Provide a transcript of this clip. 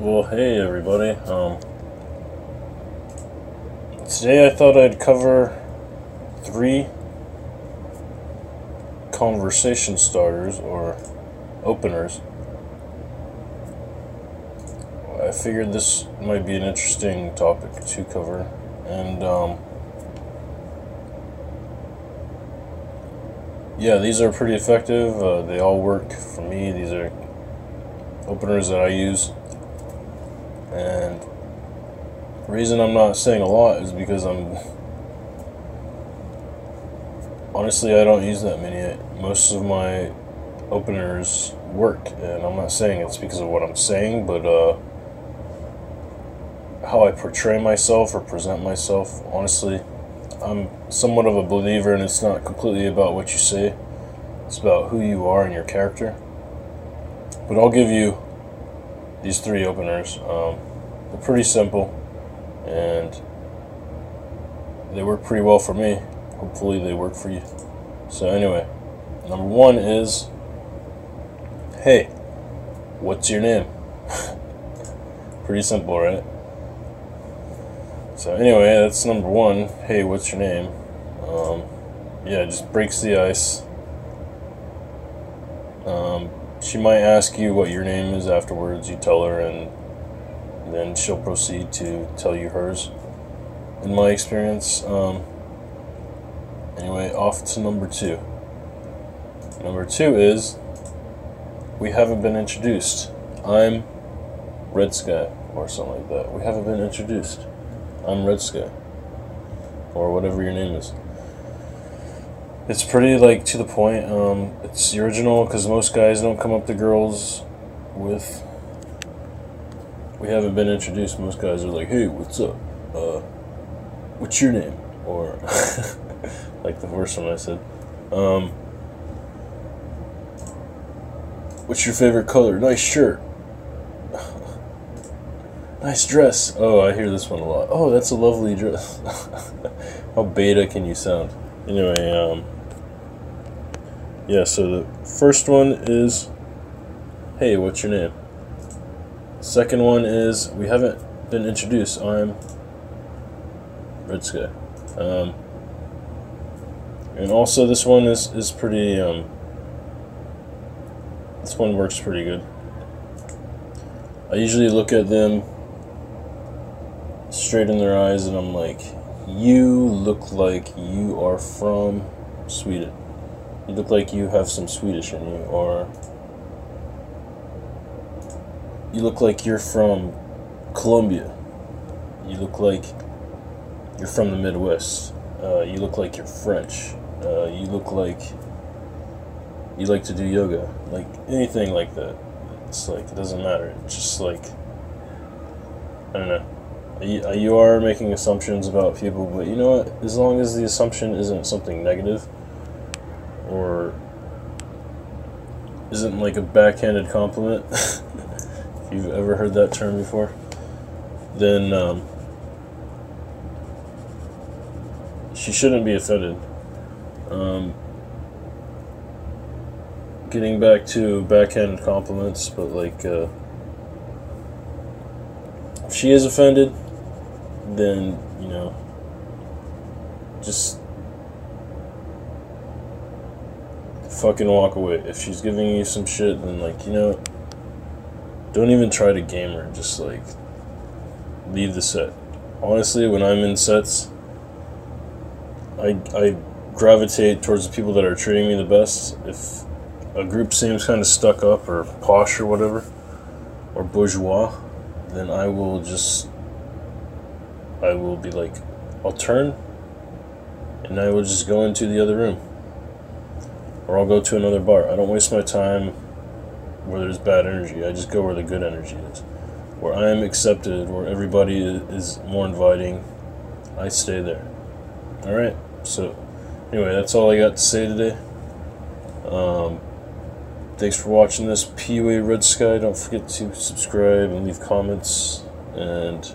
Well hey everybody. Um, today I thought I'd cover three conversation starters or openers. I figured this might be an interesting topic to cover, and um, yeah, these are pretty effective. Uh, they all work for me. These are openers that I use. And reason I'm not saying a lot is because I'm honestly I don't use that many. Most of my openers work, and I'm not saying it's because of what I'm saying, but uh, how I portray myself or present myself. Honestly, I'm somewhat of a believer, and it's not completely about what you say. It's about who you are and your character. But I'll give you these three openers. Um, they're pretty simple, and they work pretty well for me. Hopefully, they work for you. So, anyway, number one is Hey, what's your name? pretty simple, right? So, anyway, that's number one. Hey, what's your name? Um, yeah, it just breaks the ice. Um, she might ask you what your name is afterwards. You tell her, and then she'll proceed to tell you hers. In my experience, um, anyway, off to number two. Number two is we haven't been introduced. I'm Red Sky, or something like that. We haven't been introduced. I'm Red Sky, or whatever your name is. It's pretty like to the point. Um, it's the original because most guys don't come up to girls with. We haven't been introduced. Most guys are like, "Hey, what's up? Uh, what's your name?" Or like the first one I said. Um, what's your favorite color? Nice shirt. nice dress. Oh, I hear this one a lot. Oh, that's a lovely dress. How beta can you sound? Anyway, um, yeah, so the first one is, hey, what's your name? Second one is, we haven't been introduced. I'm Red Sky. Um, and also this one is, is pretty, um, this one works pretty good. I usually look at them straight in their eyes and I'm like, you look like you are from Sweden. You look like you have some Swedish in you, or you look like you're from Colombia. You look like you're from the Midwest. Uh, you look like you're French. Uh, you look like you like to do yoga. Like anything like that. It's like, it doesn't matter. It's just like, I don't know. You, you are making assumptions about people, but you know what? As long as the assumption isn't something negative, or isn't like a backhanded compliment, if you've ever heard that term before, then um, she shouldn't be offended. Um, getting back to backhanded compliments, but like, uh, if she is offended, then, you know, just fucking walk away. If she's giving you some shit, then like you know, don't even try to game her. Just like leave the set. Honestly, when I'm in sets, I I gravitate towards the people that are treating me the best. If a group seems kind of stuck up or posh or whatever, or bourgeois, then I will just I will be like, I'll turn and I will just go into the other room or I'll go to another bar. I don't waste my time where there's bad energy. I just go where the good energy is. Where I am accepted, where everybody is more inviting, I stay there. Alright, so anyway, that's all I got to say today. Um, thanks for watching this PUA Red Sky. Don't forget to subscribe and leave comments, and